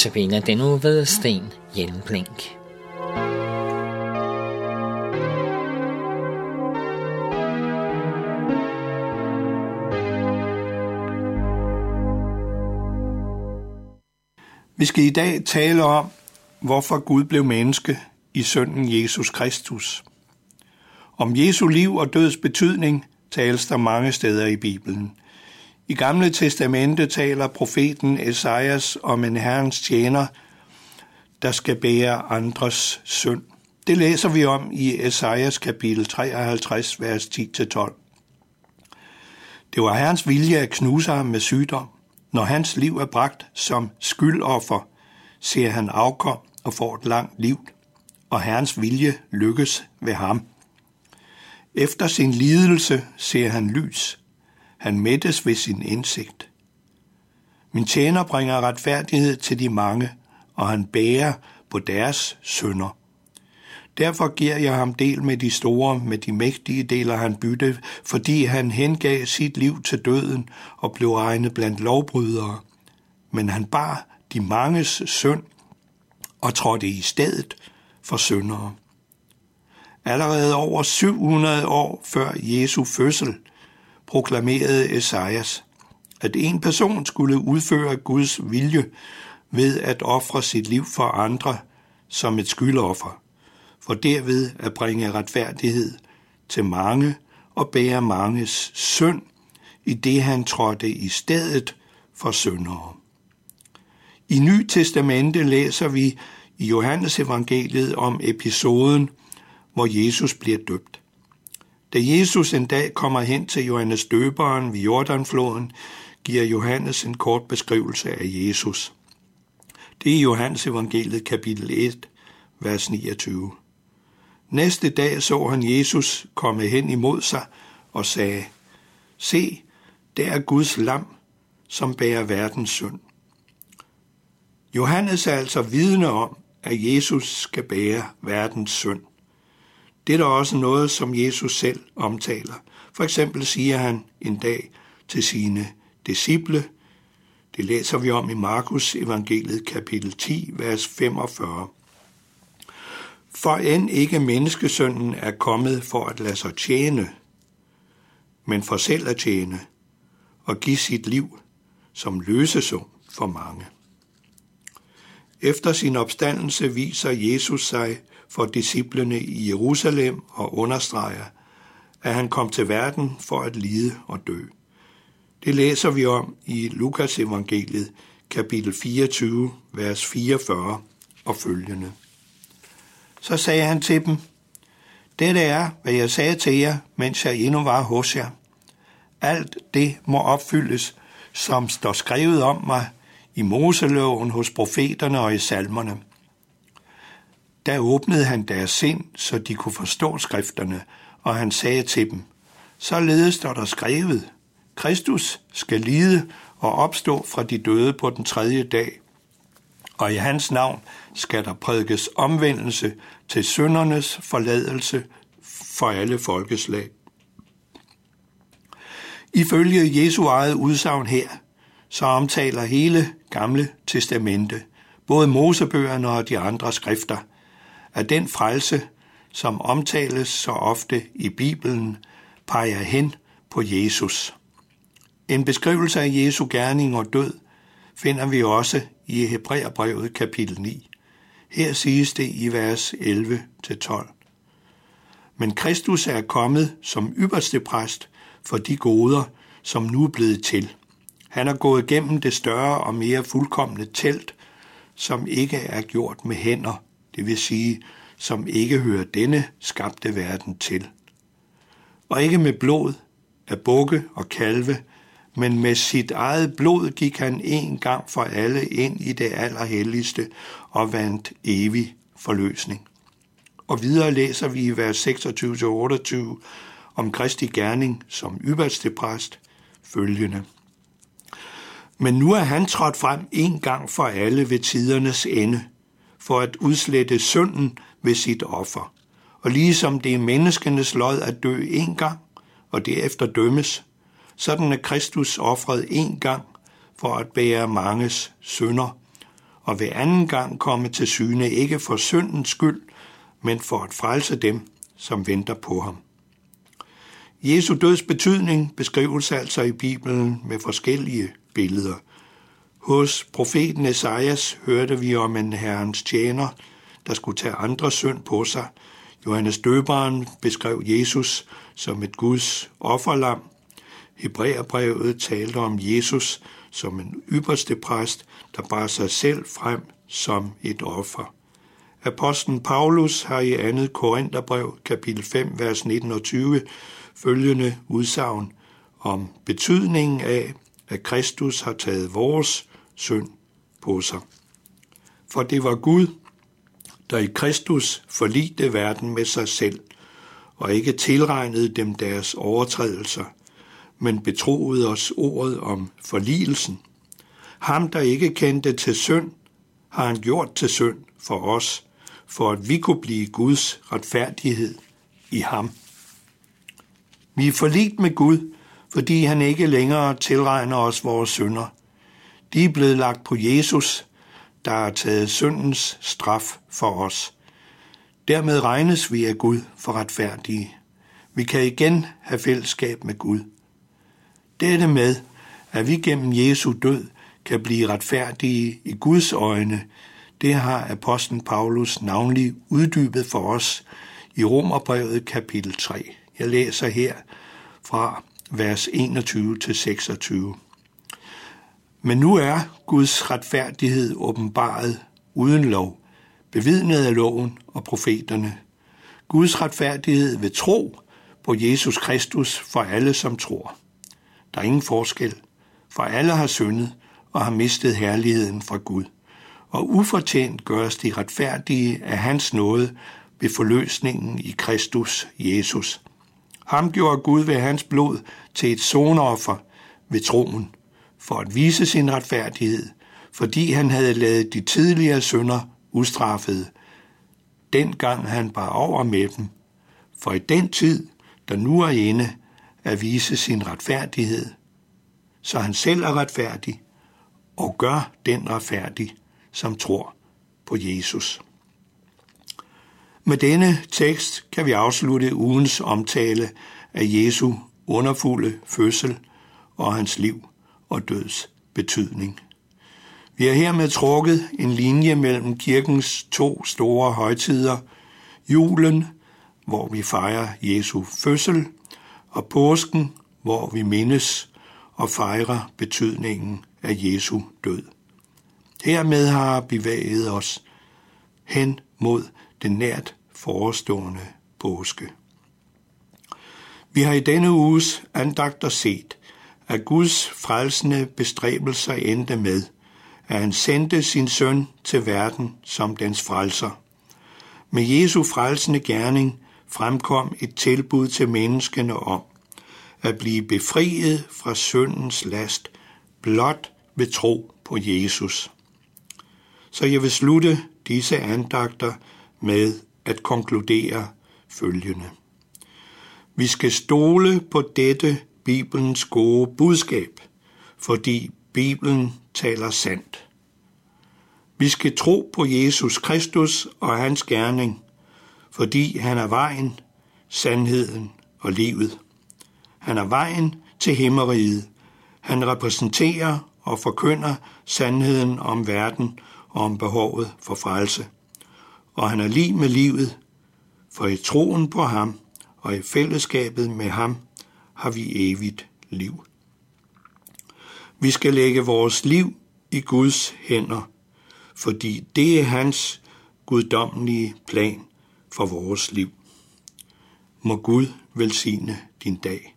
Notabene den nu ved Sten Hjelmblink. Vi skal i dag tale om, hvorfor Gud blev menneske i sønnen Jesus Kristus. Om Jesu liv og døds betydning tales der mange steder i Bibelen. I Gamle Testamente taler profeten Esajas om en herrens tjener, der skal bære andres synd. Det læser vi om i Esajas kapitel 53, vers 10-12. Det var herrens vilje at knuse ham med sygdom. Når hans liv er bragt som skyldoffer, ser han afkom og får et langt liv, og herrens vilje lykkes ved ham. Efter sin lidelse ser han lys. Han mættes ved sin indsigt. Min tjener bringer retfærdighed til de mange, og han bærer på deres sønder. Derfor giver jeg ham del med de store, med de mægtige deler han bytte, fordi han hengav sit liv til døden og blev regnet blandt lovbrydere. Men han bar de manges synd og trådte i stedet for syndere. Allerede over 700 år før Jesu fødsel proklamerede Esajas, at en person skulle udføre Guds vilje ved at ofre sit liv for andre som et skyldoffer, for derved at bringe retfærdighed til mange og bære manges synd, i det han trådte i stedet for syndere. I Ny Testamente læser vi i Johannes evangeliet om episoden, hvor Jesus bliver døbt. Da Jesus en dag kommer hen til Johannes døberen ved Jordanfloden, giver Johannes en kort beskrivelse af Jesus. Det er Johannes evangeliet kapitel 1, vers 29. Næste dag så han Jesus komme hen imod sig og sagde, Se, der er Guds lam, som bærer verdens synd. Johannes er altså vidne om, at Jesus skal bære verdens synd. Det er da også noget, som Jesus selv omtaler. For eksempel siger han en dag til sine disciple, det læser vi om i Markus evangeliet kapitel 10, vers 45. For end ikke menneskesønnen er kommet for at lade sig tjene, men for selv at tjene og give sit liv som løsesum for mange. Efter sin opstandelse viser Jesus sig for disciplene i Jerusalem og understreger, at han kom til verden for at lide og dø. Det læser vi om i Lukas evangeliet, kapitel 24, vers 44 og følgende. Så sagde han til dem, Dette er, hvad jeg sagde til jer, mens jeg endnu var hos jer. Alt det må opfyldes, som står skrevet om mig i Moseloven, hos profeterne og i salmerne. Da åbnede han deres sind, så de kunne forstå skrifterne, og han sagde til dem, således står der skrevet, Kristus skal lide og opstå fra de døde på den tredje dag, og i hans navn skal der prædikes omvendelse til syndernes forladelse for alle folkeslag. Ifølge Jesu eget udsagn her, så omtaler hele Gamle Testamente, både Mosebøgerne og de andre skrifter, at den frelse, som omtales så ofte i Bibelen, peger hen på Jesus. En beskrivelse af Jesu gerning og død finder vi også i Hebræerbrevet kapitel 9. Her siges det i vers 11-12. Men Kristus er kommet som ypperste præst for de goder, som nu er blevet til. Han er gået gennem det større og mere fuldkommende telt, som ikke er gjort med hænder, det vil sige, som ikke hører denne skabte verden til. Og ikke med blod af bukke og kalve, men med sit eget blod gik han en gang for alle ind i det allerhelligste og vandt evig forløsning. Og videre læser vi i vers 26-28 om Kristi gerning som ypperste præst følgende. Men nu er han trådt frem en gang for alle ved tidernes ende, for at udslette synden ved sit offer. Og ligesom det er menneskenes lod at dø en gang, og derefter dømmes, sådan er Kristus offret en gang for at bære manges synder, og ved anden gang komme til syne ikke for syndens skyld, men for at frelse dem, som venter på ham. Jesu døds betydning beskrives altså i Bibelen med forskellige billeder. Hos profeten Esajas hørte vi om en herrens tjener, der skulle tage andre synd på sig. Johannes døberen beskrev Jesus som et Guds offerlam. Hebræerbrevet talte om Jesus som en ypperste præst, der bar sig selv frem som et offer. Apostlen Paulus har i 2. Korintherbrev, kapitel 5, vers 19 og 20, følgende udsagn om betydningen af, at Kristus har taget vores synd på sig. For det var Gud, der i Kristus forligte verden med sig selv, og ikke tilregnede dem deres overtrædelser, men betroede os ordet om forligelsen. Ham, der ikke kendte til synd, har han gjort til synd for os, for at vi kunne blive Guds retfærdighed i ham. Vi er forligt med Gud, fordi han ikke længere tilregner os vores synder. De er blevet lagt på Jesus, der har taget syndens straf for os. Dermed regnes vi af Gud for retfærdige. Vi kan igen have fællesskab med Gud. Dette med, at vi gennem Jesu død kan blive retfærdige i Guds øjne, det har apostlen Paulus navnlig uddybet for os i Romerbrevet kapitel 3. Jeg læser her fra vers 21 til 26. Men nu er Guds retfærdighed åbenbaret uden lov, bevidnet af loven og profeterne. Guds retfærdighed ved tro på Jesus Kristus for alle, som tror. Der er ingen forskel, for alle har syndet og har mistet herligheden fra Gud. Og ufortjent gøres de retfærdige af hans nåde ved forløsningen i Kristus Jesus. Ham gjorde Gud ved hans blod til et sonoffer ved troen, for at vise sin retfærdighed, fordi han havde lavet de tidligere synder ustraffede, dengang han bar over med dem. For i den tid, der nu er inde, at vise sin retfærdighed, så han selv er retfærdig og gør den retfærdig, som tror på Jesus. Med denne tekst kan vi afslutte ugens omtale af Jesu underfulde fødsel og hans liv og døds betydning. Vi har hermed trukket en linje mellem kirkens to store højtider, julen, hvor vi fejrer Jesu fødsel, og påsken, hvor vi mindes og fejrer betydningen af Jesu død. Hermed har bevæget os hen mod den nært forestående påske. Vi har i denne uges andagter set, at Guds frelsende bestræbelser endte med, at han sendte sin søn til verden som dens frelser. Med Jesu frelsende gerning fremkom et tilbud til menneskene om at blive befriet fra syndens last blot ved tro på Jesus. Så jeg vil slutte disse andagter med at konkludere følgende. Vi skal stole på dette Bibelens gode budskab, fordi Bibelen taler sandt. Vi skal tro på Jesus Kristus og hans gerning, fordi han er vejen, sandheden og livet. Han er vejen til himmeriget. Han repræsenterer og forkynder sandheden om verden og om behovet for frelse. Og han er lige med livet, for i troen på ham og i fællesskabet med ham har vi evigt liv. Vi skal lægge vores liv i Guds hænder, fordi det er hans guddommelige plan for vores liv. Må Gud velsigne din dag.